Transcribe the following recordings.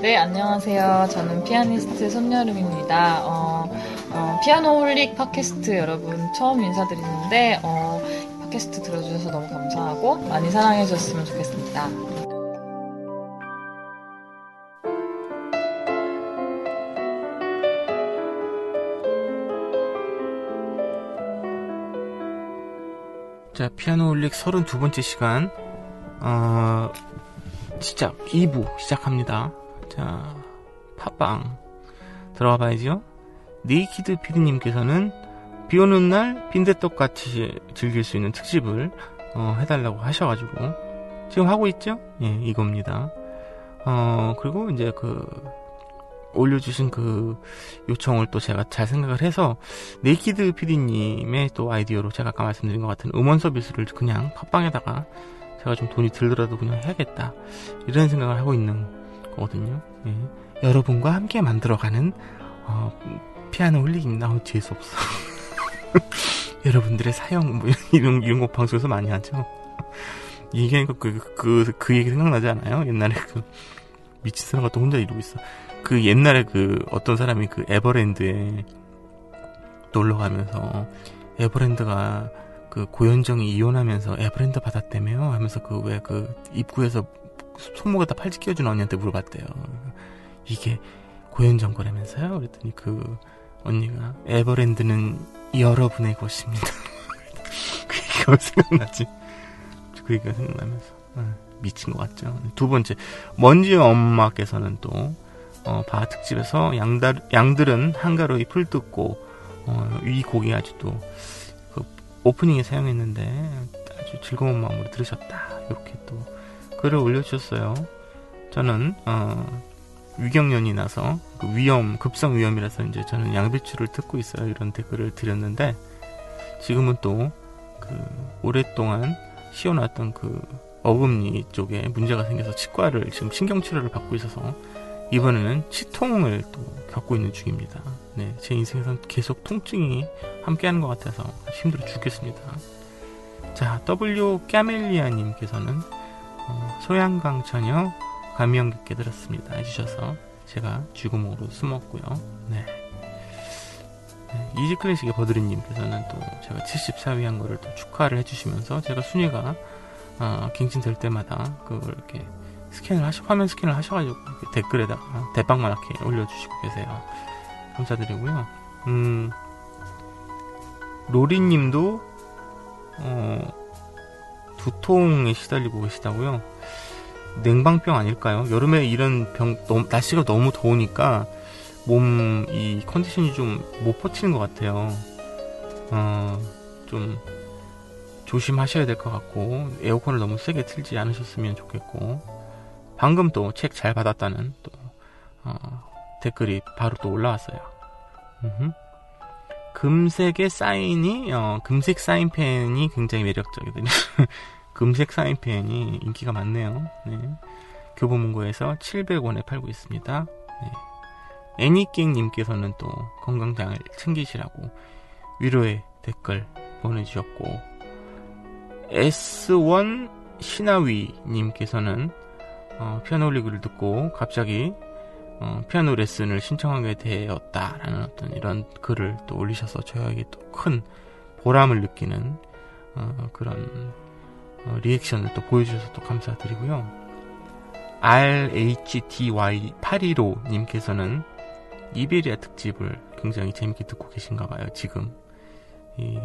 네, 안녕하세요. 저는 피아니스트 손여름입니다. 어, 어, 피아노 홀릭 팟캐스트 여러분 처음 인사드리는데, 어, 팟캐스트 들어주셔서 너무 감사하고 많이 사랑해 주셨으면 좋겠습니다. 자, 피아노 올릭 32번째 시간, 어, 시작, 2부 시작합니다. 자, 팟빵. 들어가 봐야죠. 네이키드 피디님께서는 비 오는 날 빈대떡 같이 즐길 수 있는 특집을, 어, 해달라고 하셔가지고, 지금 하고 있죠? 예, 이겁니다. 어, 그리고 이제 그, 올려주신 그 요청을 또 제가 잘 생각을 해서 네이키드 PD님의 또 아이디어로 제가 아까 말씀드린 것 같은 음원 서비스를 그냥 팟빵에다가 제가 좀 돈이 들더라도 그냥 해야겠다 이런 생각을 하고 있는 거거든요. 예. 여러분과 함께 만들어가는 어, 피아노 홀릭입니다. 어, 재수 없어. 여러분들의 사용 뭐 이런 이런 거 방송에서 많이 하죠. 이게 그, 그, 그, 그 얘기 생각나지 않아요? 옛날에 그 미친 사람 같은 혼자 이러고 있어. 그 옛날에 그 어떤 사람이 그 에버랜드에 놀러 가면서 에버랜드가 그 고현정이 이혼하면서 에버랜드 받았다며요 하면서 그 왜 그 입구에서 손목에 다 팔찌 끼워준 언니한테 물어봤대요. 이게 고현정 거라면서요? 그랬더니 그 언니가 에버랜드는 여러분의 것입니다. 그 얘기가 생각나지. 그 얘기가 생각나면서 아, 미친 것 같죠. 두 번째 먼지 엄마께서는 또 어, 바하 특집에서 양달, 양들은 한가로이 풀 뜯고 어, 이 곡이 아주도 그 오프닝에 사용했는데 아주 즐거운 마음으로 들으셨다 이렇게 또 글을 올려주셨어요. 저는 어, 위경련이 나서 그 위험 급성 위험이라서 이제 저는 양배추를 뜯고 있어요 이런 댓글을 드렸는데 지금은 또 그 오랫동안 씌워놨던 그 어금니 쪽에 문제가 생겨서 치과를 지금 신경치료를 받고 있어서 이번에는 치통을 또 겪고 있는 중입니다. 네, 제 인생에선 계속 통증이 함께하는 것 같아서 힘들어 죽겠습니다. 자, W 까멜리아님께서는 어, 소양강 처녀 감명 깊게 들었습니다 해주셔서 제가 쥐구멍으로 숨었고요. 네. 네 이지 클래식의 버드리님께서는 또 제가 74위 한 거를 또 축하를 해주시면서 제가 순위가 어, 갱신될 때마다 그걸 이렇게 스캔을 하시, 화면 스캔을 하셔가지고 댓글에다가 대빵만하게 올려주시고 계세요. 감사드리고요. 음, 로리님도 어, 두통에 시달리고 계시다고요. 냉방병 아닐까요? 여름에 이런 병, 너무, 날씨가 너무 더우니까 몸 이 컨디션이 좀 못 버티는 것 같아요. 어, 좀 조심하셔야 될 것 같고 에어컨을 너무 세게 틀지 않으셨으면 좋겠고 방금 또 책 잘 받았다는 또 어, 댓글이 바로 또 올라왔어요. 음흠. 금색의 사인이 어, 금색 사인펜이 굉장히 매력적이거든요. 금색 사인펜이 인기가 많네요. 네. 교보문고에서 700원에 팔고 있습니다. 네. 애니깽님께서는 또 건강장을 챙기시라고 위로의 댓글 보내주셨고 S1 신하위님께서는 어, 피아노 리그를 듣고 갑자기 어, 피아노 레슨을 신청하게 되었다라는 어떤 이런 글을 또 올리셔서 저에게 또 큰 보람을 느끼는 어, 그런 어, 리액션을 또 보여주셔서 또 감사드리고요. RHTY815님께서는 이베리아 특집을 굉장히 재밌게 듣고 계신가 봐요, 지금. 이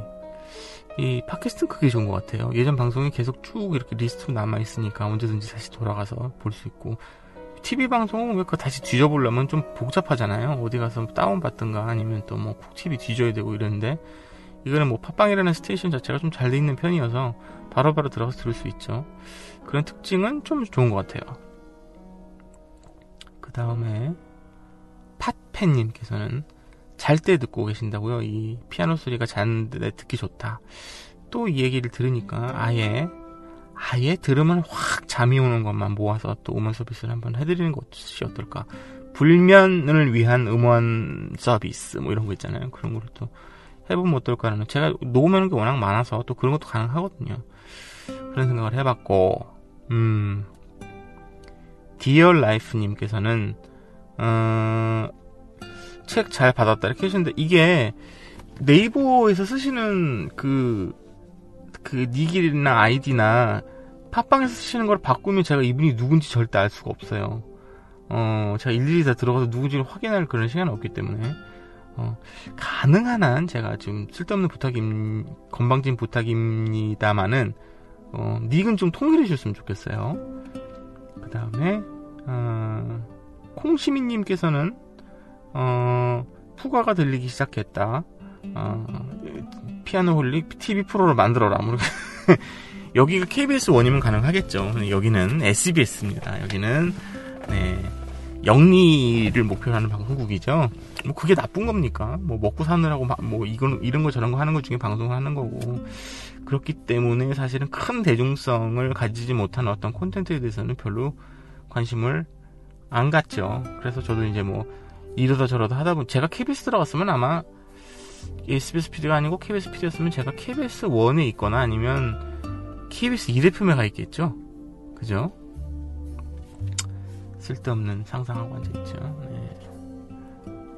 이 팟캐스트는 그게 좋은 것 같아요. 예전 방송이 계속 쭉 이렇게 리스트 남아 있으니까 언제든지 다시 돌아가서 볼 수 있고 TV 방송은 왜 그거 다시 뒤져보려면 좀 복잡하잖아요. 어디 가서 다운 받든가 아니면 또 뭐 쿡 TV 뒤져야 되고 이러는데 이거는 뭐 팟빵이라는 station 자체가 좀 잘 돼 있는 편이어서 바로바로 바로 들어가서 들을 수 있죠. 그런 특징은 좀 좋은 것 같아요. 그 다음에 팟팬님께서는 잘 때 듣고 계신다고요. 이 피아노 소리가 자는데 듣기 좋다. 또 이 얘기를 들으니까 아예 아예 들으면 확 잠이 오는 것만 모아서 또 음원 서비스를 한번 해드리는 것이 어떨까. 불면을 위한 음원 서비스 뭐 이런 거 있잖아요. 그런 거를 또 해보면 어떨까라는 제가 녹음하는 게 워낙 많아서 또 그런 것도 가능하거든요. 그런 생각을 해봤고 음 Dear Life님께서는 어, 책 잘 받았다 이렇게 하시는데 이게 네이버에서 쓰시는 그, 그 닉이나 아이디나 팟빵에서 쓰시는 걸 바꾸면 제가 이분이 누군지 절대 알 수가 없어요. 어, 제가 일일이 다 들어가서 누군지를 확인할 그런 시간이 없기 때문에, 어, 가능한 한 제가 지금 쓸데없는 부탁임, 건방진 부탁입니다만은, 어, 닉은 좀 통일해 주셨으면 좋겠어요. 그 다음에, 어, 콩시민님께서는, 어, 푸가가 들리기 시작했다. 어, 피아노 홀릭 TV 프로를 만들어라. 뭐 여기가 KBS 원이면 가능하겠죠. 여기는 SBS입니다. 여기는 네, 영리를 목표로 하는 방송국이죠. 뭐 그게 나쁜 겁니까? 뭐 먹고 사느라고 뭐 이건 이런 거 저런 거 하는 것 중에 방송을 하는 거고 그렇기 때문에 사실은 큰 대중성을 가지지 못한 어떤 콘텐츠에 대해서는 별로 관심을 안 갖죠. 그래서 저도 이제 뭐 이러다 저러다 하다 보면 제가 KBS 들어갔으면 아마 SBS PD가 아니고 KBS PD였으면 제가 KBS 1에 있거나 아니면 KBS 2대표에 가 있겠죠. 그죠? 쓸데없는 상상하고 앉아있죠. 네.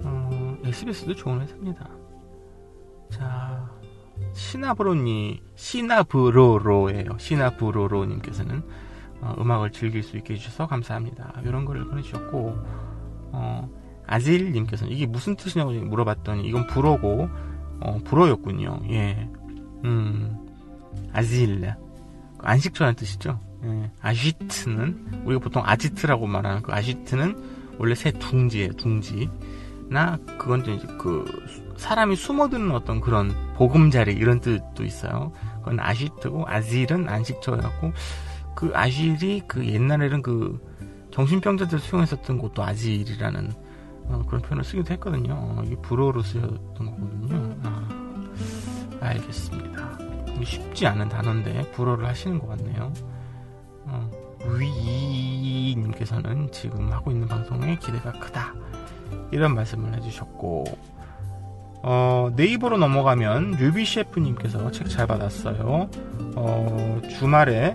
어, SBS도 좋은 회사입니다. 자, 시나브로니, 시나브로로예요. 시나브로로님께서는 어, 음악을 즐길 수 있게 해주셔서 감사합니다. 이런 거를 보내주셨고, 어, 아질님께서는 이게 무슨 뜻이냐고 물어봤더니 이건 불어고, 어, 불어였군요. 예. 음, 아질. 안식처라는 뜻이죠. 예. 아지트는, 우리가 보통 아지트라고 말하는 그 아지트는 원래 새 둥지예요, 둥지. 나, 그건 좀 이제 그, 사람이 숨어드는 어떤 그런 보금자리 이런 뜻도 있어요. 그건 아지트고, 아질은 안식처였고, 그 아질이 그 옛날에는 그 정신병자들 수용했었던 곳도 아질이라는 어, 그런 표현을 쓰기도 했거든요. 어, 이게 불어로 쓰였던 거거든요. 아, 알겠습니다. 쉽지 않은 단어인데 불어를 하시는 것 같네요. 어, 위님께서는 지금 하고 있는 방송에 기대가 크다. 이런 말씀을 해주셨고, 어, 네이버로 넘어가면 류비 셰프님께서 책 잘 받았어요. 어, 주말에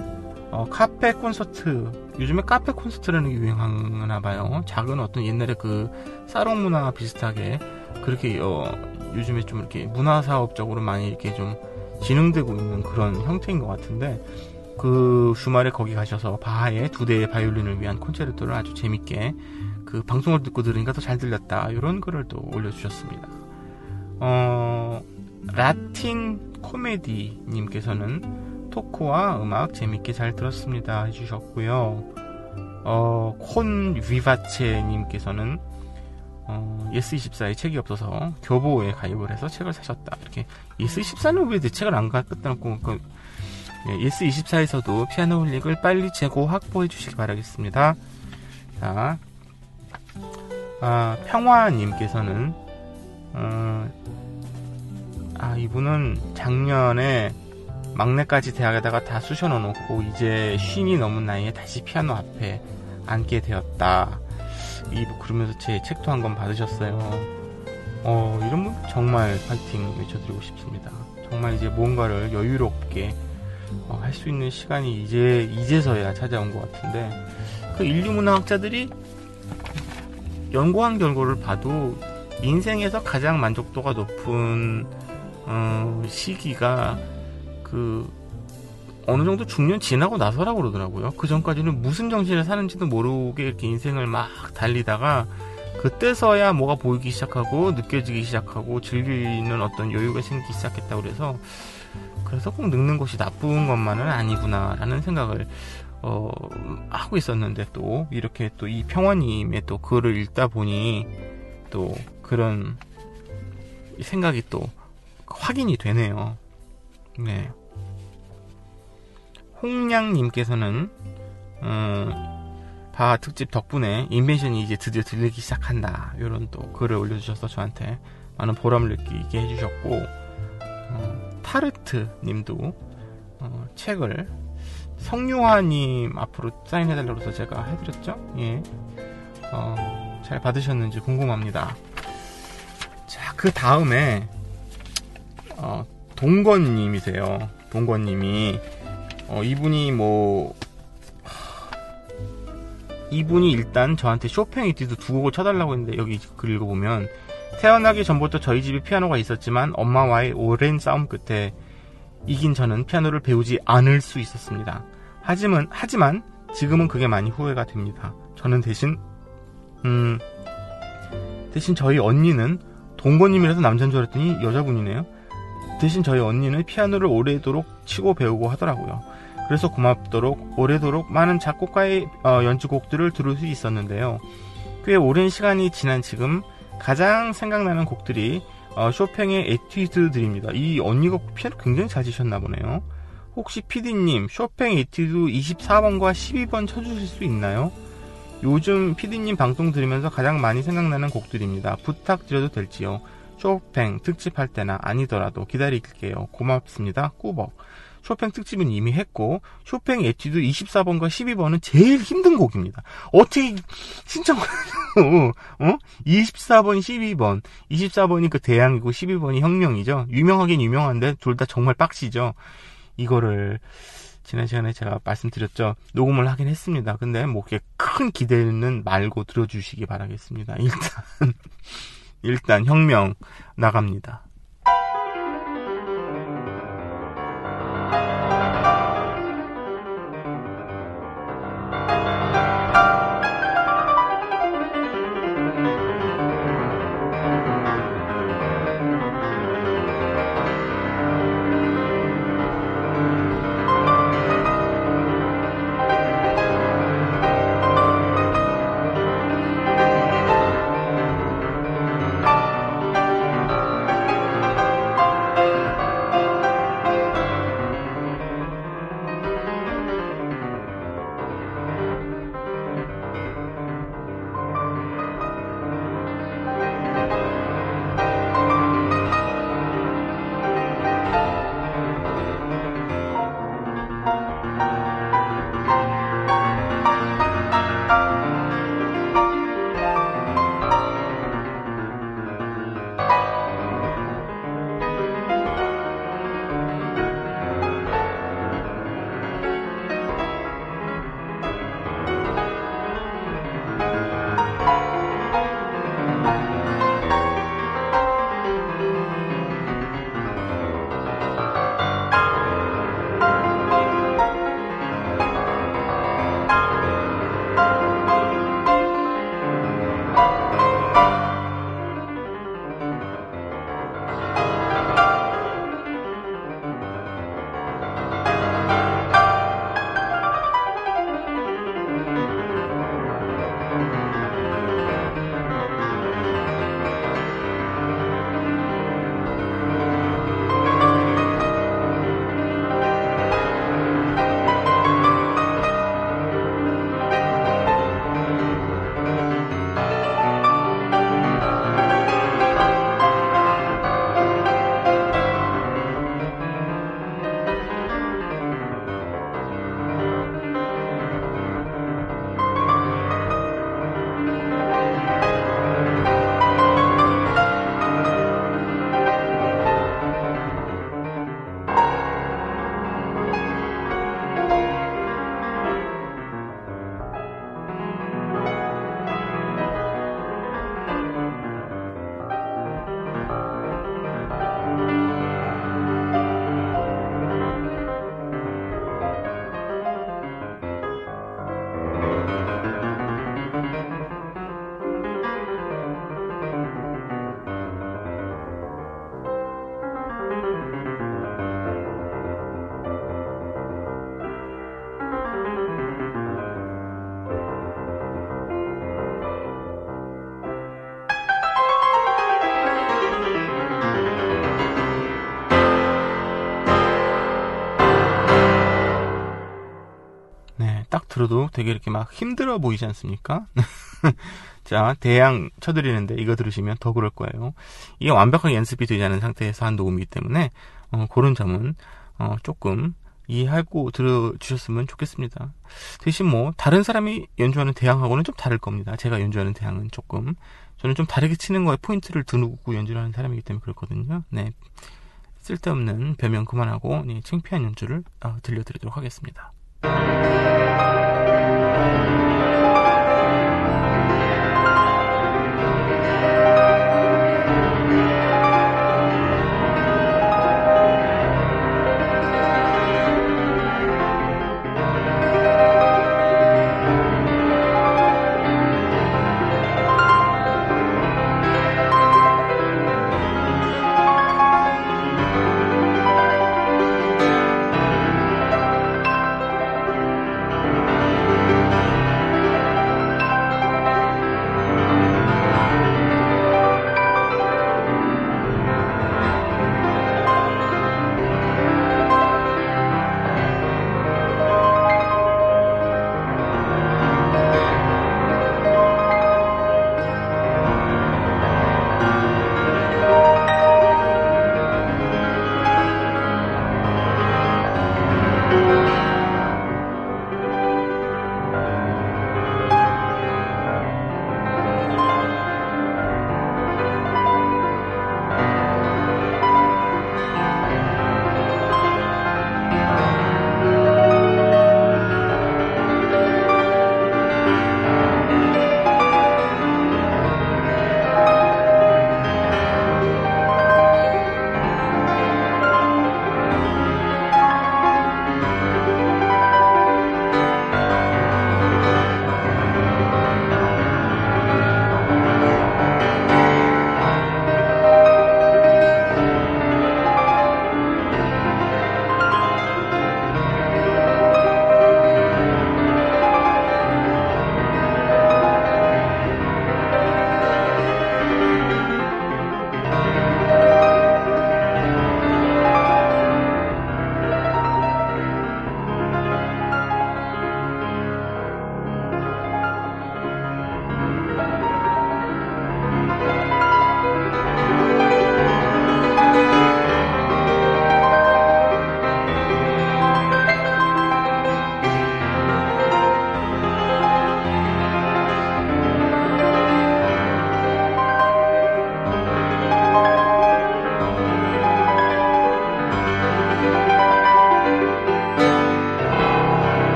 어, 카페 콘서트 요즘에 카페 콘서트라는 게 유행하나 봐요. 작은 어떤 옛날에 그 사롱 문화 비슷하게 그렇게 어, 요즘에 좀 이렇게 문화 사업적으로 많이 이렇게 좀 진행되고 있는 그런 형태인 것 같은데 그 주말에 거기 가셔서 바하의 두 대의 바이올린을 위한 콘체르토를 아주 재밌게 그 방송을 듣고 들으니까 더 잘 들렸다 이런 글을 또 올려주셨습니다. 어 라틴 코미디님께서는 토크와 음악 재밌게 잘 들었습니다 해주셨고요. 어, 콘 위바체님께서는 어, 예스24에 책이 없어서 교보에 가입을 해서 책을 사셨다. 이렇게 예스24는 왜 내 책을 안 갖다 놓고 그, 예, 예스24에서도 피아노 홀릭을 빨리 재고 확보해 주시기 바라겠습니다. 자, 아, 평화님께서는 어, 아 이분은 작년에 막내까지 대학에다가 다 쑤셔 넣어 놓고 이제 쉰이 넘은 나이에 다시 피아노 앞에 앉게 되었다. 이 그러면서 제 책도 한 권 받으셨어요. 어, 이런 분 정말 파이팅 외쳐드리고 싶습니다. 정말 이제 뭔가를 여유롭게 어, 할 수 있는 시간이 이제 이제서야 찾아온 것 같은데 그 인류 문화학자들이 연구한 결과를 봐도 인생에서 가장 만족도가 높은 어, 시기가 그 어느 정도 중년 지나고 나서라고 그러더라고요. 그 전까지는 무슨 정신을 사는지도 모르게 이렇게 인생을 막 달리다가 그때서야 뭐가 보이기 시작하고 느껴지기 시작하고 즐기는 어떤 여유가 생기기 시작했다 그래서 그래서 꼭 늙는 것이 나쁜 것만은 아니구나라는 생각을 어, 하고 있었는데 또 이렇게 또 이 평화님의 또 글을 읽다 보니 또 그런 생각이 또 확인이 되네요. 네. 홍량님께서는 어, 바 특집 덕분에 인벤션이 이제 드디어 들리기 시작한다. 이런 또 글을 올려주셔서 저한테 많은 보람을 느끼게 해주셨고 어, 타르트님도 어, 책을 성유화님 앞으로 사인해달라고 해서 제가 해드렸죠? 예. 어, 잘 받으셨는지 궁금합니다. 자 그 다음에 어, 동건님이세요. 동건님이 어, 이분이 뭐 이분이 일단 저한테 쇼팽 이티도 두 곡을 쳐달라고 했는데 여기 글 읽어보면 태어나기 전부터 저희 집에 피아노가 있었지만 엄마와의 오랜 싸움 끝에 이긴 저는 피아노를 배우지 않을 수 있었습니다. 하지만 하지만 지금은 그게 많이 후회가 됩니다. 저는 대신 음 대신 저희 언니는 동거님이라서 남자인 줄 알았더니 여자분이네요. 대신 저희 언니는 피아노를 오래도록 치고 배우고 하더라고요. 그래서 고맙도록 오래도록 많은 작곡가의 어, 연주곡들을 들을 수 있었는데요. 꽤 오랜 시간이 지난 지금 가장 생각나는 곡들이 어, 쇼팽의 에튜드들입니다. 이 언니가 피아노 굉장히 잘 치셨나 보네요. 혹시 PD님 쇼팽 에튜드 24번과 12번 쳐주실 수 있나요? 요즘 PD님 방송 들으면서 가장 많이 생각나는 곡들입니다. 부탁드려도 될지요? 쇼팽 특집할 때나 아니더라도 기다릴게요. 고맙습니다. 꾸벅. 쇼팽 특집은 이미 했고 쇼팽 에튜드 24번과 12번은 제일 힘든 곡입니다. 어떻게 신청을 어? 24번, 12번. 24번이 그 대항이고 12번이 혁명이죠. 유명하긴 유명한데 둘 다 정말 빡시죠. 이거를 지난 시간에 제가 말씀드렸죠. 녹음을 하긴 했습니다. 근데 뭐 그렇게 큰 기대는 말고 들어주시기 바라겠습니다. 일단 일단 혁명 나갑니다. 들어도 되게 이렇게 막 힘들어 보이지 않습니까? 자, 대양 쳐드리는데 이거 들으시면 더 그럴 거예요. 이게 완벽하게 연습이 되지 않은 상태에서 한 녹음이기 때문에 어, 그런 점은 어, 조금 이해하고 들어주셨으면 좋겠습니다. 대신 뭐 다른 사람이 연주하는 대항하고는 좀 다를 겁니다. 제가 연주하는 대항은 조금 저는 좀 다르게 치는 거에 포인트를 두고 연주를 하는 사람이기 때문에 그렇거든요. 네. 쓸데없는 변명 그만하고 네, 창피한 연주를 어, 들려드리도록 하겠습니다. thank you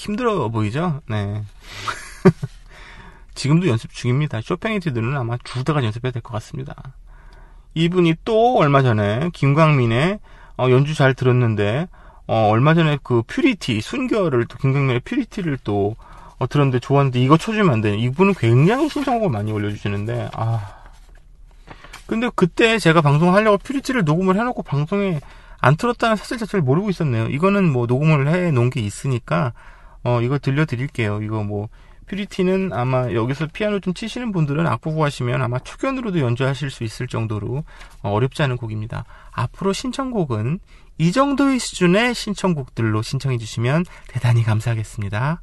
힘들어 보이죠? 네. 지금도 연습 중입니다. 쇼팽 에튜드들은 아마 죽다가 연습해야 될 것 같습니다. 이분이 또 얼마 전에 김광민의 어, 연주 잘 들었는데 어, 얼마 전에 그 Purity 순결을 또 김광민의 Purity를 또 어, 들었는데 좋았는데 이거 쳐주면 안 되네. 이분은 굉장히 신청곡을 많이 올려주시는데 아 근데 그때 제가 방송하려고 Purity를 녹음을 해놓고 방송에 안 틀었다는 사실 자체를 모르고 있었네요. 이거는 뭐 녹음을 해 놓은 게 있으니까 어 이거 들려드릴게요. 이거 뭐 퓨리티는 아마 여기서 피아노 좀 치시는 분들은 악보고 하시면 아마 초견으로도 연주하실 수 있을 정도로 어렵지 않은 곡입니다. 앞으로 신청곡은 이 정도의 수준의 신청곡들로 신청해 주시면 대단히 감사하겠습니다.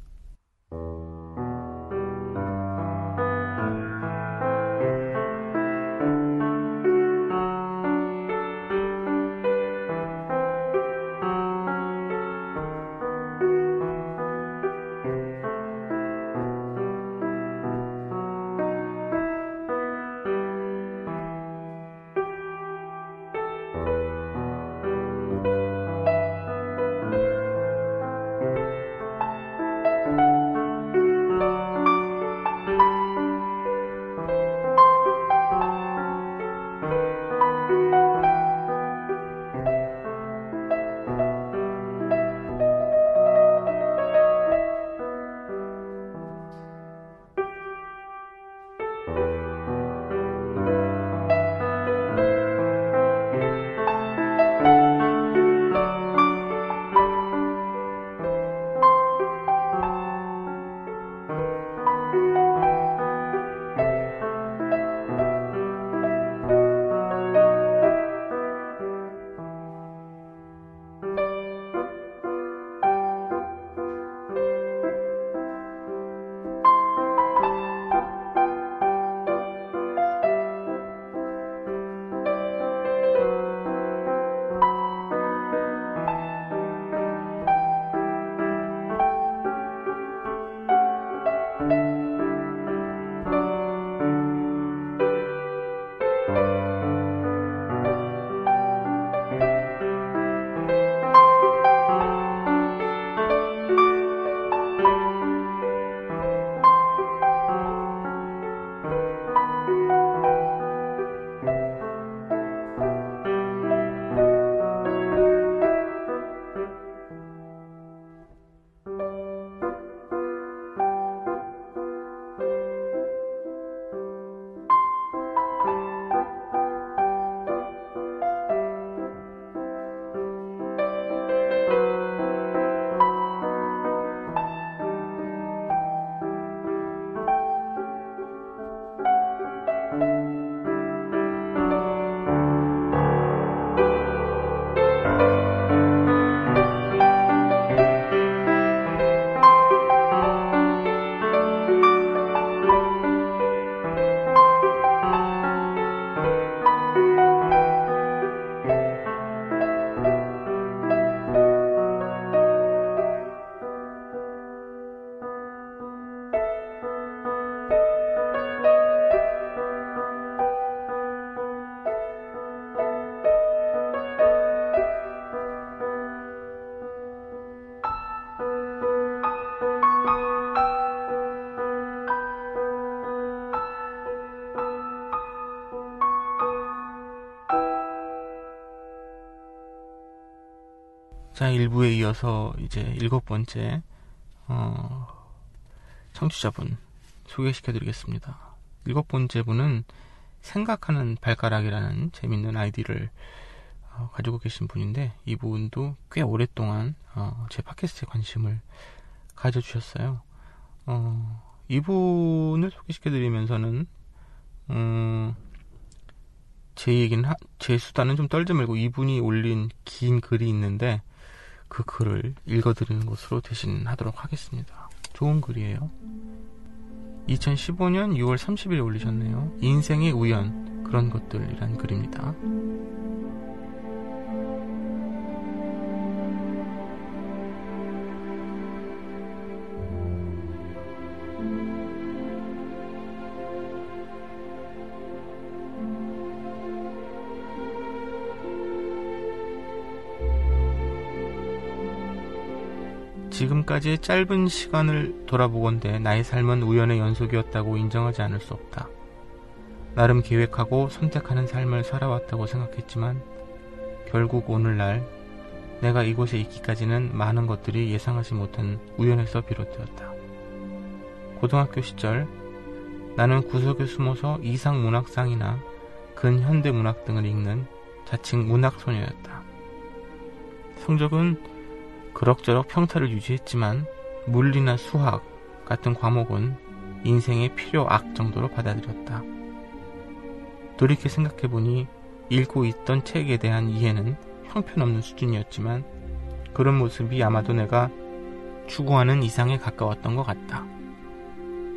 자, 1부에 이어서 이제 일곱 번째, 어, 청취자분 소개시켜 드리겠습니다. 일곱 번째 분은 생각하는 발가락이라는 재밌는 아이디를 어, 가지고 계신 분인데, 이분도 꽤 오랫동안 어, 제 팟캐스트에 관심을 가져주셨어요. 어, 이분을 소개시켜 드리면서는, 음, 제 얘기는, 하, 제 수다는 좀 떨지 말고 이분이 올린 긴 글이 있는데, 그 글을 읽어드리는 것으로 대신하도록 하겠습니다. 좋은 글이에요. 2015년 6월 30일에 올리셨네요. 인생의 우연, 그런 것들이란 글입니다. 지금까지의 짧은 시간을 돌아보건대 나의 삶은 우연의 연속이었다고 인정하지 않을 수 없다. 나름 계획하고 선택하는 삶을 살아왔다고 생각했지만 결국 오늘날 내가 이곳에 있기까지는 많은 것들이 예상하지 못한 우연에서 비롯되었다. 고등학교 시절 나는 구석에 숨어서 이상 문학상이나 근현대 문학 등을 읽는 자칭 문학 소녀였다. 성적은 그럭저럭 평타를 유지했지만 물리나 수학 같은 과목은 인생의 필요 악 정도로 받아들였다. 돌이켜 생각해보니 읽고 있던 책에 대한 이해는 형편없는 수준이었지만 그런 모습이 아마도 내가 추구하는 이상에 가까웠던 것 같다.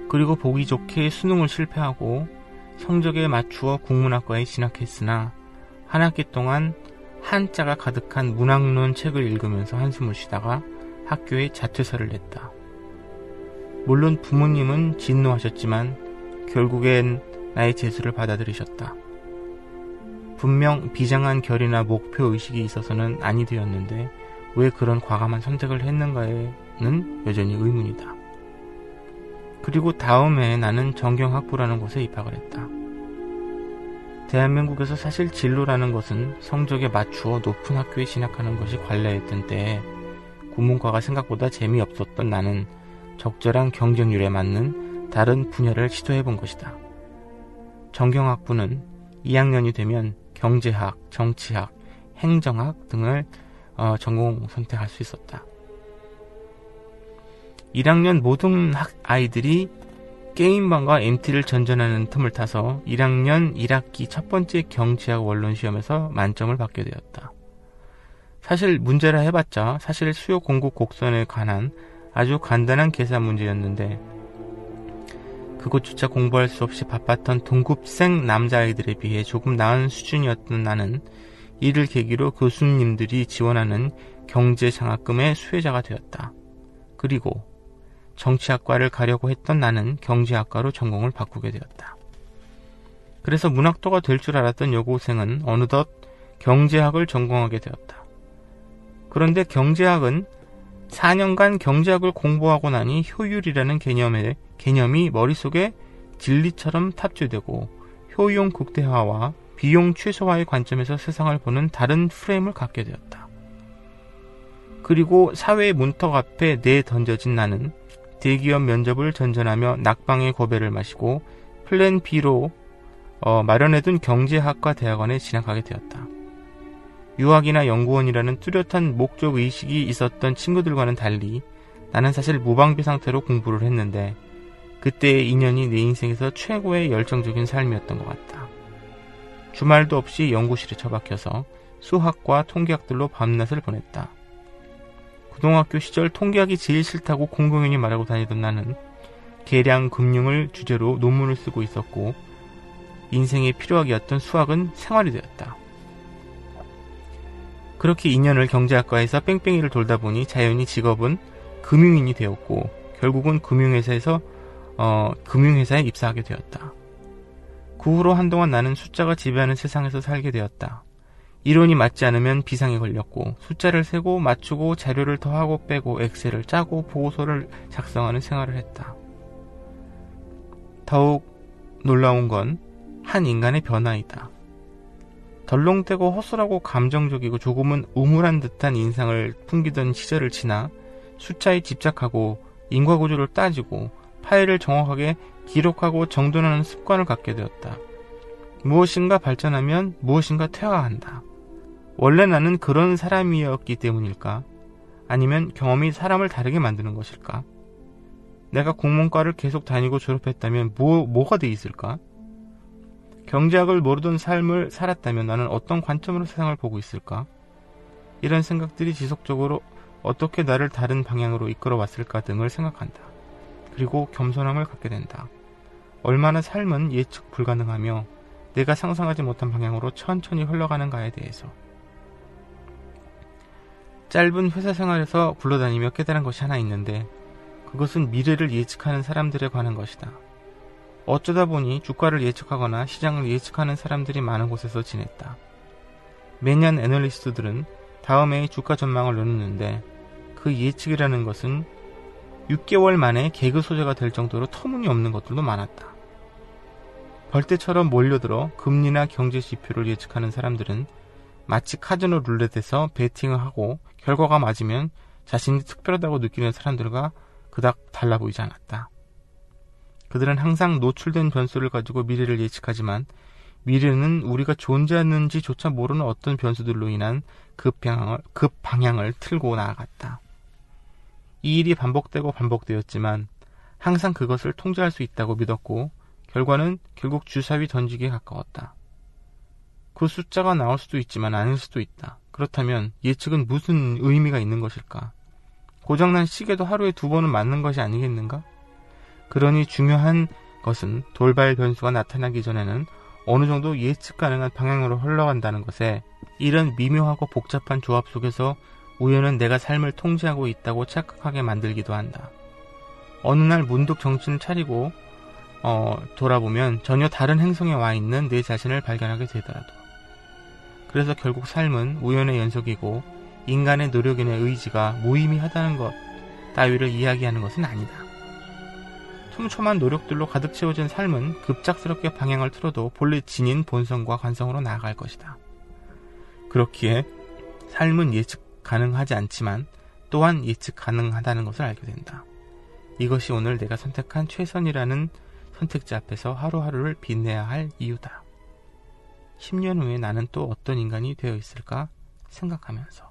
그리고 보기 좋게 수능을 실패하고 성적에 맞추어 국문학과에 진학했으나 한 학기 동안 한자가 가득한 문학론 책을 읽으면서 한숨을 쉬다가 학교에 자퇴서를 냈다. 물론 부모님은 진노하셨지만 결국엔 나의 재수를 받아들이셨다. 분명 비장한 결이나 목표 의식이 있어서는 아니 되었는데 왜 그런 과감한 선택을 했는가에는 여전히 의문이다. 그리고 다음에 나는 정경학부라는 곳에 입학을 했다. 대한민국에서 사실 진로라는 것은 성적에 맞추어 높은 학교에 진학하는 것이 관례였던 때에 국문과가 생각보다 재미없었던 나는 적절한 경쟁률에 맞는 다른 분야를 시도해 본 것이다. 정경학부는 2학년이 되면 경제학, 정치학, 행정학 등을 어, 전공 선택할 수 있었다. 1학년 모든 학 아이들이 게임방과 MT를 전전하는 틈을 타서 1학년 1학기 첫 번째 경제학 원론 시험에서 만점을 받게 되었다. 사실 문제라 해봤자 사실 수요 공급 곡선에 관한 아주 간단한 계산 문제였는데 그것조차 공부할 수 없이 바빴던 동급생 남자아이들에 비해 조금 나은 수준이었던 나는 이를 계기로 교수님들이 지원하는 경제장학금의 수혜자가 되었다. 그리고 정치학과를 가려고 했던 나는 경제학과로 전공을 바꾸게 되었다. 그래서 문학도가 될 줄 알았던 여고생은 어느덧 경제학을 전공하게 되었다. 그런데 경제학은 4년간 경제학을 공부하고 나니 효율이라는 개념의, 개념이 머릿속에 진리처럼 탑재되고 효용 극대화와 비용 최소화의 관점에서 세상을 보는 다른 프레임을 갖게 되었다. 그리고 사회의 문턱 앞에 내던져진 나는 대기업 면접을 전전하며 낙방의 고배를 마시고 플랜 B로 어, 마련해둔 경제학과 대학원에 진학하게 되었다. 유학이나 연구원이라는 뚜렷한 목적 의식이 있었던 친구들과는 달리 나는 사실 무방비 상태로 공부를 했는데 그때의 인연이 내 인생에서 최고의 열정적인 삶이었던 것 같다. 주말도 없이 연구실에 처박혀서 수학과 통계학들로 밤낮을 보냈다. 고등학교 시절 통계학이 제일 싫다고 공공연히 말하고 다니던 나는 계량 금융을 주제로 논문을 쓰고 있었고 인생의 필요하기였던 수학은 생활이 되었다. 그렇게 2년을 경제학과에서 뺑뺑이를 돌다 보니 자연히 직업은 금융인이 되었고 결국은 금융회사에서 어, 금융회사에 입사하게 되었다. 그 후로 한동안 나는 숫자가 지배하는 세상에서 살게 되었다. 이론이 맞지 않으면 비상에 걸렸고 숫자를 세고 맞추고 자료를 더하고 빼고 엑셀을 짜고 보고서를 작성하는 생활을 했다. 더욱 놀라운 건 한 인간의 변화이다. 덜렁대고 허술하고 감정적이고 조금은 우물한 듯한 인상을 풍기던 시절을 지나 숫자에 집착하고 인과구조를 따지고 파일을 정확하게 기록하고 정돈하는 습관을 갖게 되었다. 무엇인가 발전하면 무엇인가 퇴화한다. 원래 나는 그런 사람이었기 때문일까? 아니면 경험이 사람을 다르게 만드는 것일까? 내가 국문과를 계속 다니고 졸업했다면 뭐, 뭐가 돼 있을까? 경제학을 모르던 삶을 살았다면 나는 어떤 관점으로 세상을 보고 있을까? 이런 생각들이 지속적으로 어떻게 나를 다른 방향으로 이끌어 왔을까 등을 생각한다. 그리고 겸손함을 갖게 된다. 얼마나 삶은 예측 불가능하며 내가 상상하지 못한 방향으로 천천히 흘러가는가에 대해서. 짧은 회사 생활에서 굴러다니며 깨달은 것이 하나 있는데 그것은 미래를 예측하는 사람들에 관한 것이다. 어쩌다 보니 주가를 예측하거나 시장을 예측하는 사람들이 많은 곳에서 지냈다. 매년 애널리스트들은 다음 해의 주가 전망을 내놓는데 그 예측이라는 것은 6개월 만에 개그 소재가 될 정도로 터무니없는 것들도 많았다. 벌떼처럼 몰려들어 금리나 경제 지표를 예측하는 사람들은 마치 카지노 룰렛에서 베팅을 하고 결과가 맞으면 자신이 특별하다고 느끼는 사람들과 그닥 달라 보이지 않았다. 그들은 항상 노출된 변수를 가지고 미래를 예측하지만 미래는 우리가 존재하는지조차 모르는 어떤 변수들로 인한 급방향을, 급방향을 틀고 나아갔다. 이 일이 반복되고 반복되었지만 항상 그것을 통제할 수 있다고 믿었고 결과는 결국 주사위 던지기에 가까웠다. 그 숫자가 나올 수도 있지만 아닐 수도 있다. 그렇다면 예측은 무슨 의미가 있는 것일까? 고장난 시계도 하루에 두 번은 맞는 것이 아니겠는가? 그러니 중요한 것은 돌발 변수가 나타나기 전에는 어느 정도 예측 가능한 방향으로 흘러간다는 것에 이런 미묘하고 복잡한 조합 속에서 우연은 내가 삶을 통제하고 있다고 착각하게 만들기도 한다. 어느 날 문득 정신을 차리고 어, 돌아보면 전혀 다른 행성에 와 있는 내 자신을 발견하게 되더라도. 그래서 결국 삶은 우연의 연속이고 인간의 노력인의 의지가 무의미하다는 것 따위를 이야기하는 것은 아니다. 촘촘한 노력들로 가득 채워진 삶은 급작스럽게 방향을 틀어도 본래 지닌 본성과 관성으로 나아갈 것이다. 그렇기에 삶은 예측 가능하지 않지만 또한 예측 가능하다는 것을 알게 된다. 이것이 오늘 내가 선택한 최선이라는 선택지 앞에서 하루하루를 빛내야 할 이유다. 10년 후에 나는 또 어떤 인간이 되어 있을까 생각하면서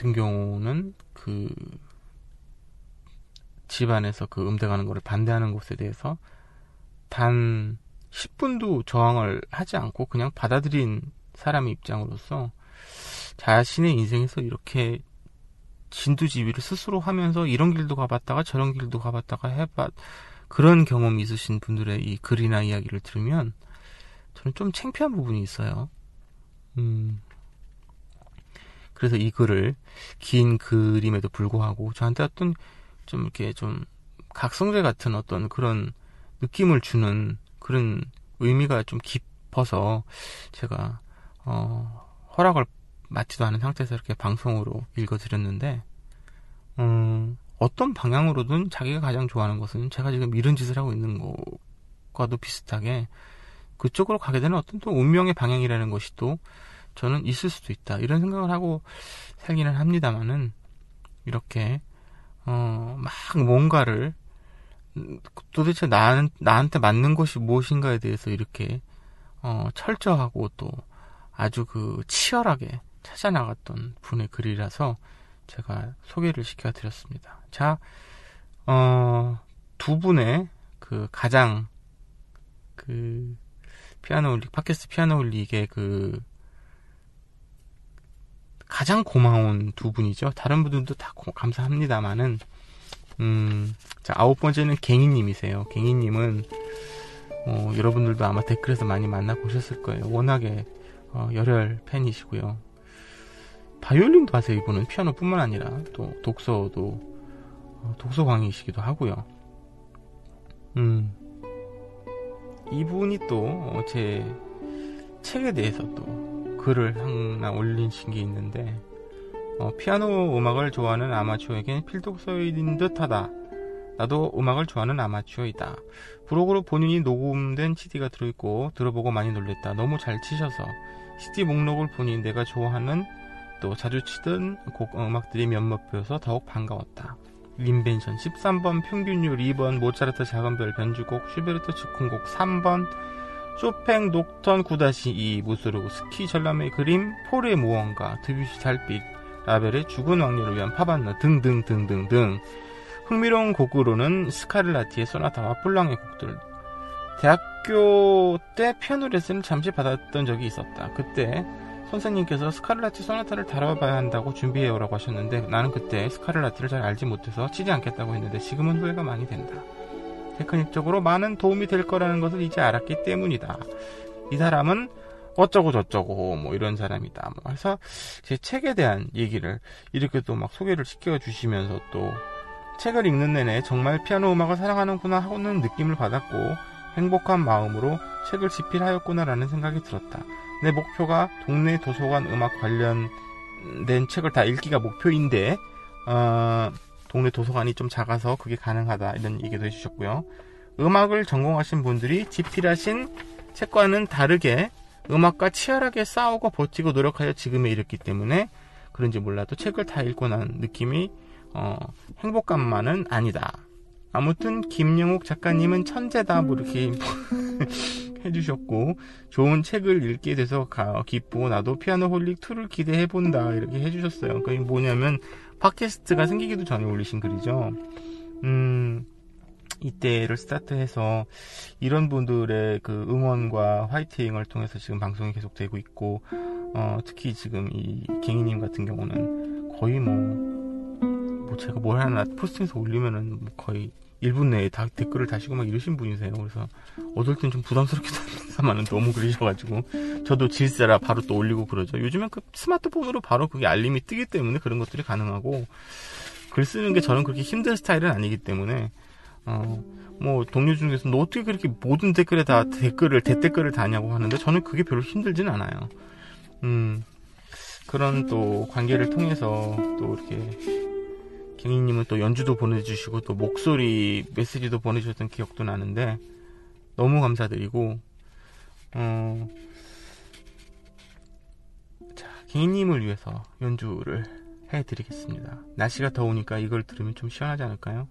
같은 경우는 그 집안에서 그 음대 가는 거를 반대하는 것에 대해서 단 10분도 저항을 하지 않고 그냥 받아들인 사람의 입장으로서 자신의 인생에서 이렇게 진두지휘를 스스로 하면서 이런 길도 가봤다가 저런 길도 가봤다가 해봤 그런 경험이 있으신 분들의 이 글이나 이야기를 들으면 저는 좀 창피한 부분이 있어요. 음. 그래서 이 글을 긴 그림에도 불구하고 저한테 어떤 좀 이렇게 좀 각성제 같은 어떤 그런 느낌을 주는 그런 의미가 좀 깊어서 제가 어, 허락을 맞지도 않은 상태에서 이렇게 방송으로 읽어드렸는데 음, 어떤 방향으로든 자기가 가장 좋아하는 것은 제가 지금 이런 짓을 하고 있는 것과도 비슷하게 그쪽으로 가게 되는 어떤 또 운명의 방향이라는 것이 또 저는 있을 수도 있다 이런 생각을 하고 살기는 합니다만은 이렇게 어, 막 뭔가를 도대체 나, 나한테 맞는 것이 무엇인가에 대해서 이렇게 어, 철저하고 또 아주 그 치열하게 찾아나갔던 분의 글이라서 제가 소개를 시켜드렸습니다. 자, 어, 두 분의 그 가장 그 피아노 홀릭, 팟캐스트 피아노 홀릭의 그 가장 고마운 두 분이죠. 다른 분들도 다 고, 감사합니다만은 음, 자, 아홉 번째는 갱이님이세요. 갱이님은, 어, 여러분들도 아마 댓글에서 많이 만나 보셨을 거예요. 워낙에, 어, 열혈 팬이시고요. 바이올린도 하세요, 이분은. 피아노뿐만 아니라, 또, 독서도, 어, 독서광이시기도 하고요. 음, 이분이 또, 어, 제 책에 대해서 또, 글을 하나 올리신 게 있는데, 어, 피아노 음악을 좋아하는 아마추어에겐 필독서인 듯하다. 나도 음악을 좋아하는 아마추어이다. 브로그로 본인이 녹음된 CD가 들어있고 들어보고 많이 놀랬다. 너무 잘 치셔서 CD 목록을 보니 내가 좋아하는 또 자주 치던 곡 어, 음악들이 몇몇 보여서 더욱 반가웠다. 인벤션 13번 평균율 2번 모차르트 작은 별 변주곡 슈베르트 즉흥곡 3번 쇼팽 녹턴 9-2 무소르그스키 전람회의 그림 포레의 무언가 드뷔시 달빛 라벨의 죽은 왕녀를 위한 파반느 등등등등등 흥미로운 곡으로는 스카를라티의 소나타와 뿔랑의 곡들 대학교 때 피아노 레슨을 잠시 받았던 적이 있었다. 그때 선생님께서 스카를라티 소나타를 다뤄봐야 한다고 준비해오라고 하셨는데 나는 그때 스카를라티를 잘 알지 못해서 치지 않겠다고 했는데 지금은 후회가 많이 된다. 테크닉적으로 많은 도움이 될 거라는 것을 이제 알았기 때문이다. 이 사람은 어쩌고 저쩌고 뭐 이런 사람이다. 뭐 해서 제 책에 대한 얘기를 이렇게 또 막 소개를 시켜 주시면서 또 책을 읽는 내내 정말 피아노 음악을 사랑하는구나 하고는 느낌을 받았고 행복한 마음으로 책을 집필하였구나라는 생각이 들었다. 내 목표가 동네 도서관 음악 관련된 책을 다 읽기가 목표인데 어, 동네 도서관이 좀 작아서 그게 가능하다 이런 얘기도 해주셨고요. 음악을 전공하신 분들이 집필하신 책과는 다르게 음악과 치열하게 싸우고 버티고 노력하여 지금에 이르기 때문에 그런지 몰라도 책을 다 읽고 난 느낌이 어, 행복감만은 아니다. 아무튼 김영욱 작가님은 천재다 뭐 이렇게 해주셨고 좋은 책을 읽게 돼서 가, 기쁘고 나도 피아노 홀릭 2를 기대해 본다 이렇게 해주셨어요. 그게 뭐냐면 팟캐스트가 생기기도 전에 올리신 글이죠. 음 이때를 스타트해서 이런 분들의 그 응원과 화이팅을 통해서 지금 방송이 계속되고 있고 어, 특히 지금 이 갱이님 같은 경우는 거의 뭐, 뭐 제가 뭘 하나 포스팅해서 올리면은 뭐 거의 1분 내에 다 댓글을 다시고 막 이러신 분이세요. 그래서 어떨 땐 좀 부담스럽기도 합니다만은 너무 그러셔가지고 저도 질세라 바로 또 올리고 그러죠. 요즘엔 그 스마트폰으로 바로 그게 알림이 뜨기 때문에 그런 것들이 가능하고 글 쓰는 게 저는 그렇게 힘든 스타일은 아니기 때문에 어, 뭐 동료 중에서 너 어떻게 그렇게 모든 댓글에 다 댓글을 대댓글을 다냐고 하는데 저는 그게 별로 힘들진 않아요. 음 그런 또 관계를 통해서 또 이렇게 경희님은 또 연주도 보내주시고 또 목소리 메시지도 보내주셨던 기억도 나는데 너무 감사드리고 어, 자 경희님을 위해서 연주를 해드리겠습니다. 날씨가 더우니까 이걸 들으면 좀 시원하지 않을까요?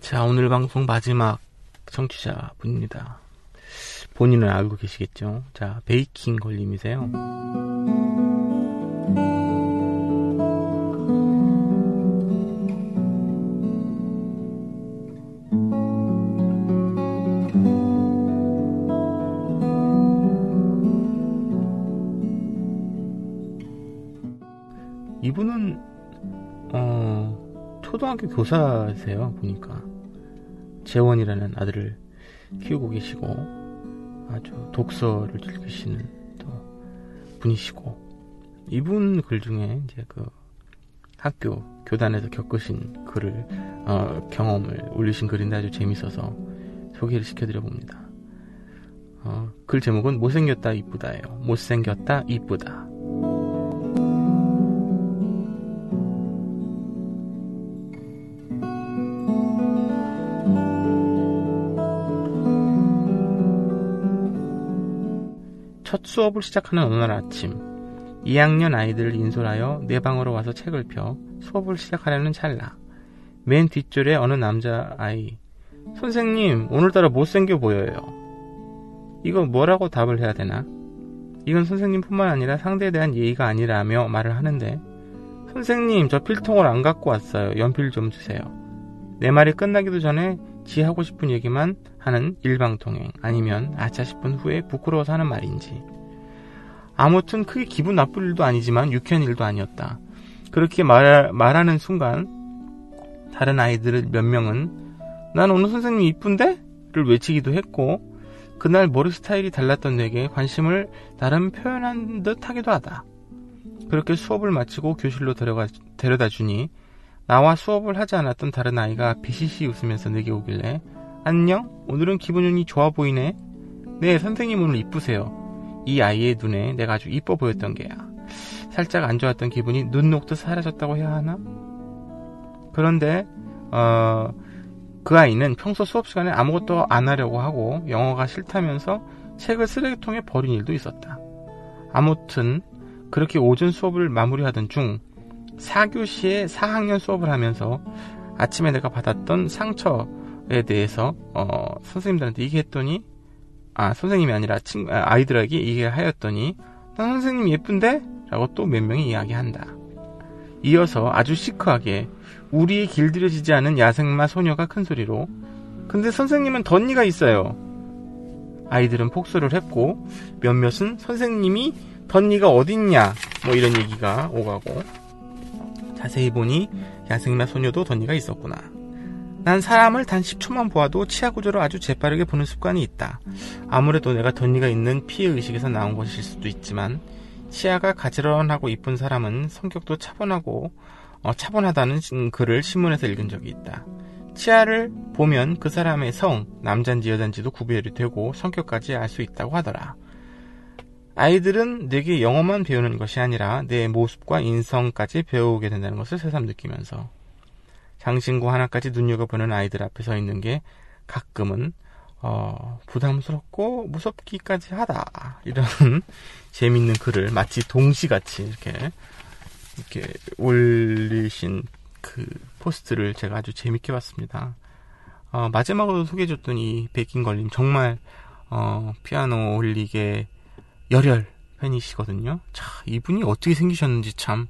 자, 오늘 방송 마지막 청취자 분입니다. 본인은 알고 계시겠죠? 자, 베이킹 걸림이세요. 이분은 어 초등학교 교사세요 보니까 재원이라는 아들을 키우고 계시고 아주 독서를 즐기시는 또 분이시고 이분 글 중에 이제 그 학교 교단에서 겪으신 글을 어, 경험을 올리신 글인데 아주 재밌어서 소개를 시켜드려 봅니다. 어, 글 제목은 못생겼다 이쁘다예요. 못생겼다 이쁘다. 수업을 시작하는 어느 날 아침 2학년 아이들을 인솔하여 내 방으로 와서 책을 펴 수업을 시작하려는 찰나. 맨 뒷줄에 어느 남자 아이 선생님 오늘따라 못생겨 보여요. 이거 뭐라고 답을 해야 되나? 이건 선생님뿐만 아니라 상대에 대한 예의가 아니라며 말을 하는데 선생님 저 필통을 안 갖고 왔어요. 연필 좀 주세요. 내 말이 끝나기도 전에 지 하고 싶은 얘기만 하는 일방통행 아니면 아차 싶은 후에 부끄러워서 하는 말인지 아무튼 크게 기분 나쁠 일도 아니지만 유쾌한 일도 아니었다. 그렇게 말, 말하는 순간 다른 아이들 몇 명은 난 오늘 선생님 이쁜데? 를 외치기도 했고 그날 머리 스타일이 달랐던 내게 관심을 나름 표현한 듯 하기도 하다. 그렇게 수업을 마치고 교실로 데려가, 데려다 주니 나와 수업을 하지 않았던 다른 아이가 비시시 웃으면서 내게 오길래 안녕? 오늘은 기분이 좋아 보이네? 네, 선생님 오늘 이쁘세요. 이 아이의 눈에 내가 아주 이뻐 보였던 게야. 살짝 안 좋았던 기분이 눈 녹듯 사라졌다고 해야 하나? 그런데 어, 그 아이는 평소 수업 시간에 아무것도 안 하려고 하고 영어가 싫다면서 책을 쓰레기통에 버린 일도 있었다. 아무튼 그렇게 오전 수업을 마무리하던 중 4교시에 4학년 수업을 하면서 아침에 내가 받았던 상처에 대해서 어, 선생님들한테 얘기했더니 아 선생님이 아니라 친, 아, 아이들에게 얘기하였더니 난 선생님 예쁜데? 라고 또 몇 명이 이야기한다. 이어서 아주 시크하게 우리의 길들여지지 않은 야생마 소녀가 큰 소리로 근데 선생님은 덧니가 있어요. 아이들은 폭소를 했고 몇몇은 선생님이 덧니가 어딨냐 뭐 이런 얘기가 오가고 자세히 보니 야생마 소녀도 덧니가 있었구나. 난 사람을 단 10초만 보아도 치아 구조를 아주 재빠르게 보는 습관이 있다. 아무래도 내가 덧니가 있는 피해 의식에서 나온 것일 수도 있지만 치아가 가지런하고 이쁜 사람은 성격도 차분하고 어, 차분하다는 글을 신문에서 읽은 적이 있다. 치아를 보면 그 사람의 성, 남잔지 여잔지도 구별이 되고 성격까지 알 수 있다고 하더라. 아이들은 내게 영어만 배우는 것이 아니라 내 모습과 인성까지 배우게 된다는 것을 새삼 느끼면서 장신구 하나까지 눈여겨보는 아이들 앞에 서 있는 게 가끔은 어, 부담스럽고 무섭기까지 하다. 이런 재밌는 글을 마치 동시같이 이렇게 이렇게 올리신 그 포스트를 제가 아주 재밌게 봤습니다. 어, 마지막으로 소개해줬던 이 백인 걸림 정말 어, 피아노 홀릭의 열혈 팬이시거든요. 자, 이분이 어떻게 생기셨는지 참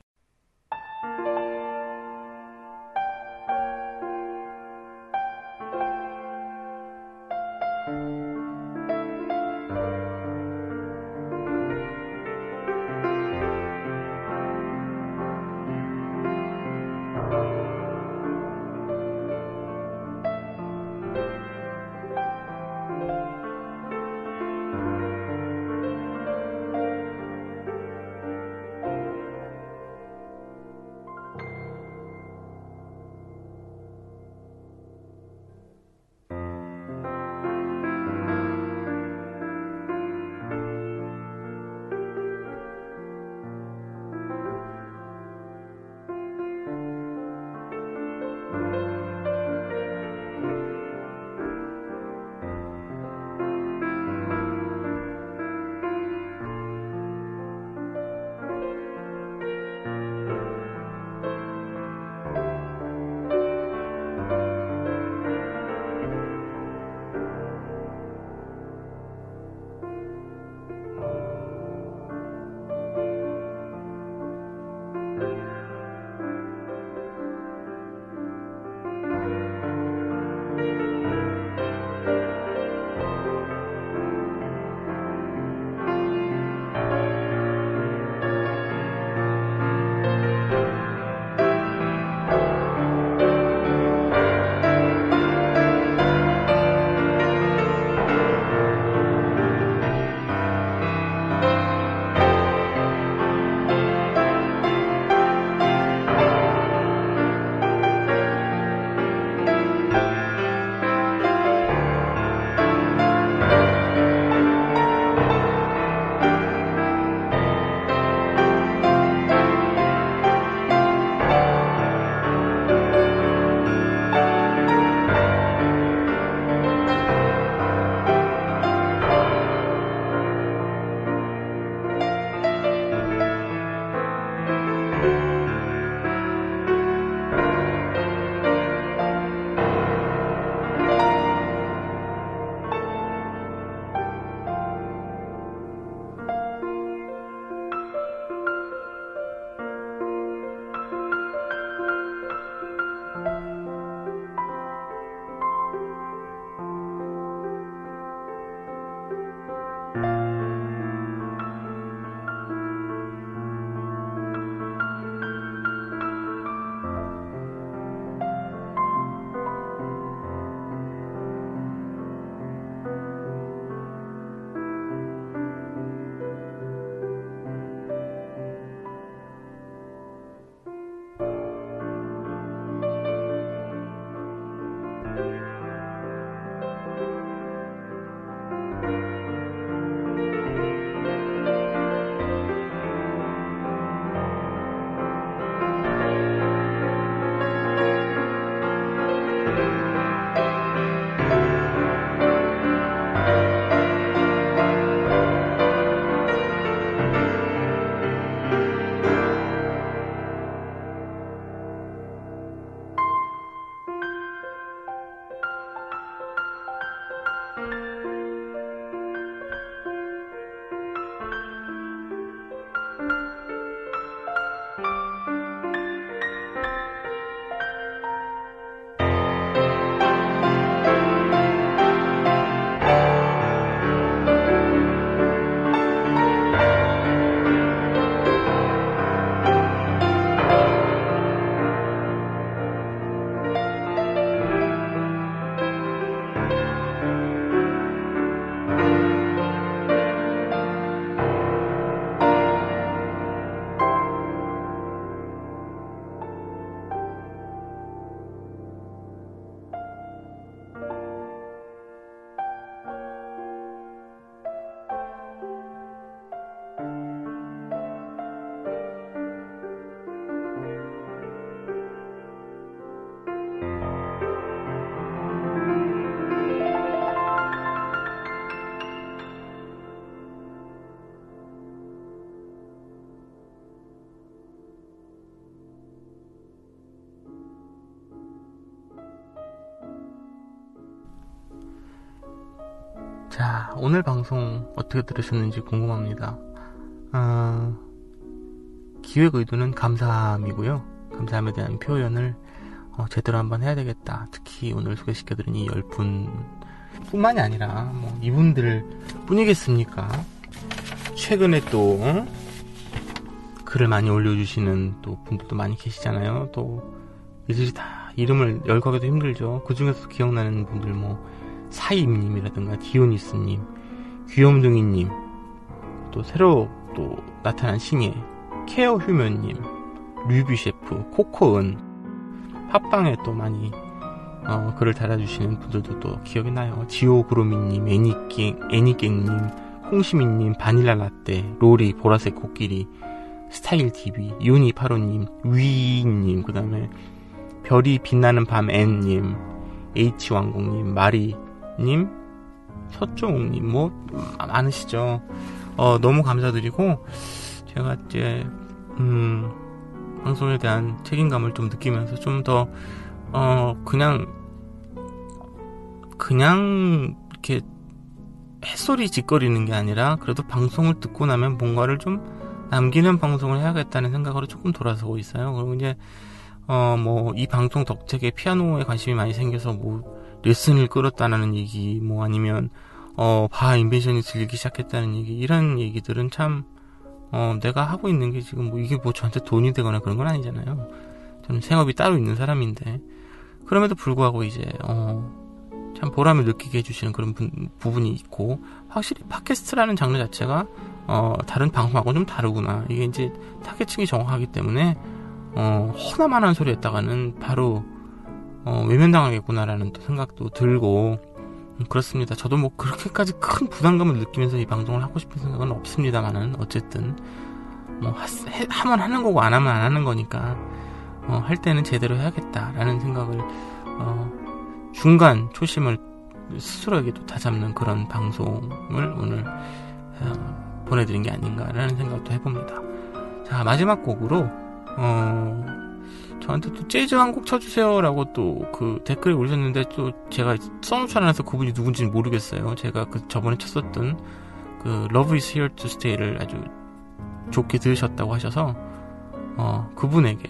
오늘 방송 어떻게 들으셨는지 궁금합니다. 어, 기획 의도는 감사함이고요. 감사함에 대한 표현을 어, 제대로 한번 해야 되겠다. 특히 오늘 소개시켜드린 이열분 뿐만이 아니라 뭐 이분들 뿐이겠습니까? 최근에 또 어? 글을 많이 올려주시는 또 분들도 많이 계시잖아요. 또 이들이 다 이름을 열거하기도 힘들죠. 그 중에서 기억나는 분들 뭐 사임님이라든가 디오니스님, 귀염둥이님, 또 새로 또 나타난 신예 케어 휴면님, 류비 셰프, 코코은, 팟빵에 또 많이 어, 글을 달아주시는 분들도 또 기억이 나요. 지오그로미님, 애니깽, 애니깽님, 홍시민님, 바닐라 라떼, 로리, 보라색 코끼리, 스타일 TV, 유니파로님, 위님, 그 다음에 별이 빛나는 밤 앤님, H왕공님, 마리 님, 서종욱님, 뭐, 많으시죠. 어, 너무 감사드리고, 제가 이제, 음, 방송에 대한 책임감을 좀 느끼면서 좀 더, 어, 그냥, 그냥, 이렇게, 햇소리 짓거리는 게 아니라, 그래도 방송을 듣고 나면 뭔가를 좀 남기는 방송을 해야겠다는 생각으로 조금 돌아서고 있어요. 그리고 이제, 어, 뭐, 이 방송 덕택에 피아노에 관심이 많이 생겨서 뭐, 레슨을 끌었다는 얘기, 뭐, 아니면, 어, 바 인벤션이 들리기 시작했다는 얘기, 이런 얘기들은 참, 어, 내가 하고 있는 게 지금 뭐, 이게 뭐 저한테 돈이 되거나 그런 건 아니잖아요. 저는 생업이 따로 있는 사람인데, 그럼에도 불구하고 이제, 어, 참 보람을 느끼게 해주시는 그런 부, 부분이 있고, 확실히 팟캐스트라는 장르 자체가, 어, 다른 방송하고는 좀 다르구나. 이게 이제 타겟층이 정확하기 때문에, 어, 허나만한 소리 했다가는 바로, 어, 외면당하겠구나라는 또 생각도 들고, 음, 그렇습니다. 저도 뭐 그렇게까지 큰 부담감을 느끼면서 이 방송을 하고 싶은 생각은 없습니다만은, 어쨌든, 뭐, 하, 해, 하면 하는 거고 안 하면 안 하는 거니까, 어, 할 때는 제대로 해야겠다라는 생각을, 어, 중간 초심을 스스로에게도 다잡는 그런 방송을 오늘, 어, 보내드린 게 아닌가라는 생각도 해봅니다. 자, 마지막 곡으로, 어, 저한테 또 재즈 한 곡 쳐주세요라고 또 그 댓글에 올렸는데 또 제가 써놓지 않아서 그분이 누군지는 모르겠어요. 제가 그 저번에 쳤었던 그 Love is here to stay를 아주 좋게 들으셨다고 하셔서 어, 그분에게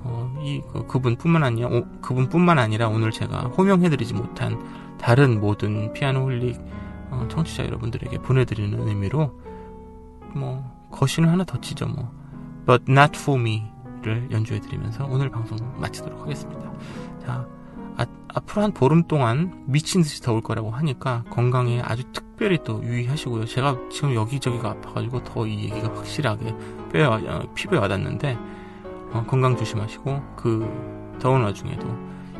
어, 이 그, 그분뿐만 아니라 오, 그분뿐만 아니라 오늘 제가 호명해드리지 못한 다른 모든 피아노 홀릭 어, 청취자 여러분들에게 보내드리는 의미로 뭐 거신을 하나 더 치죠 뭐 But not for me 를 연주해드리면서 오늘 방송 마치도록 하겠습니다. 자 아, 앞으로 한 보름 동안 미친 듯이 더울 거라고 하니까 건강에 아주 특별히 또 유의하시고요. 제가 지금 여기저기가 아파가지고 더 이 얘기가 확실하게 뼈에 와, 어, 피부에 와닿는데 어, 건강 조심하시고 그 더운 와중에도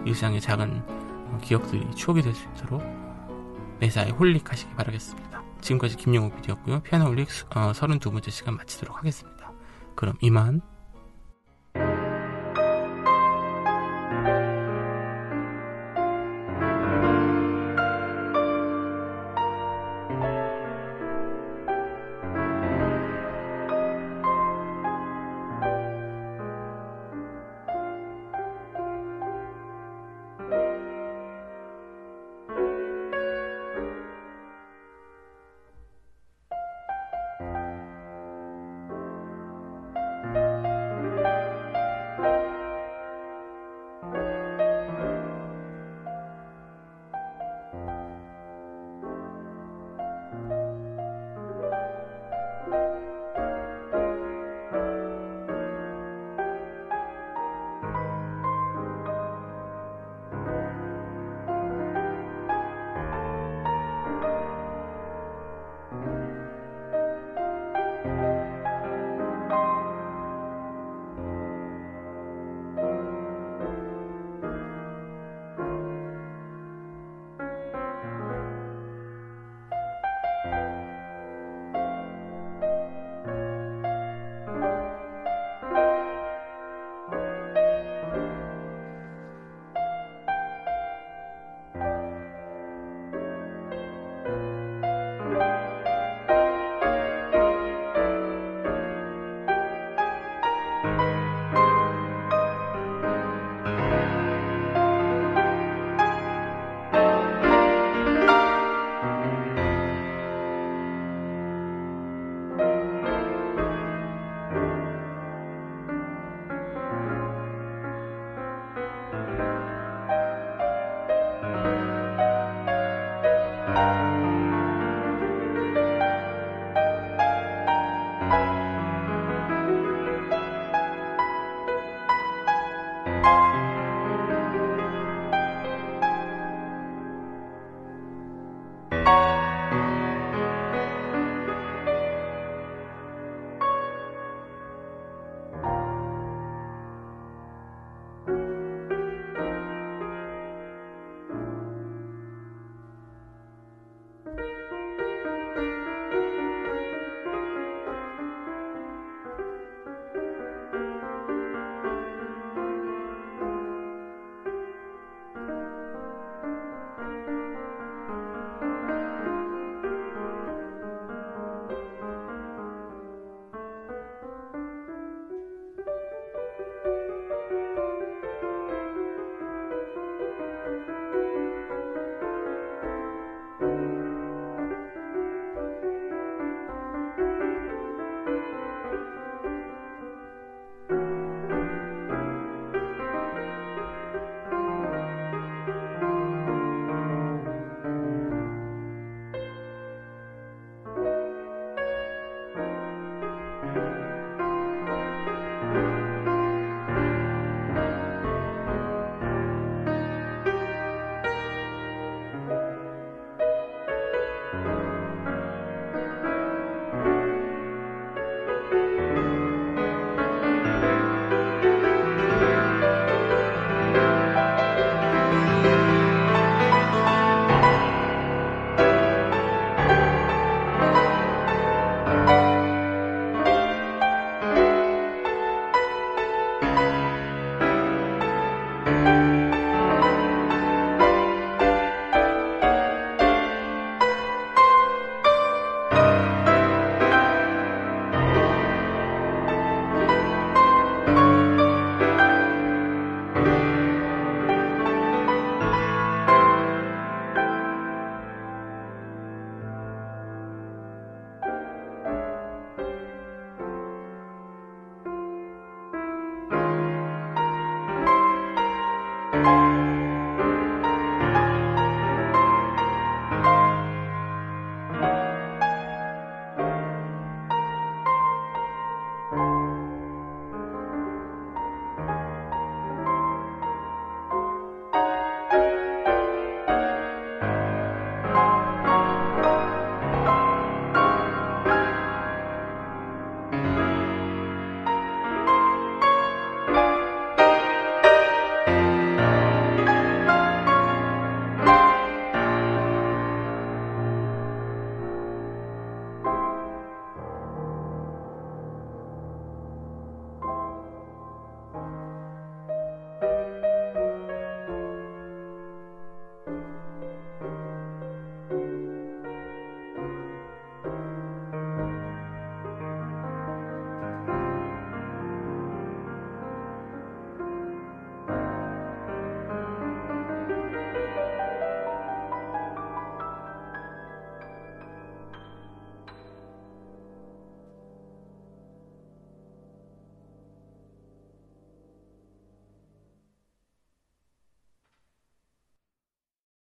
일상의 작은 어, 기억들이 추억이 될 수 있도록 매사에 홀릭하시기 바라겠습니다. 지금까지 김영욱 PD였고요. 피아노 홀릭 어, 32번째 시간 마치도록 하겠습니다. 그럼 이만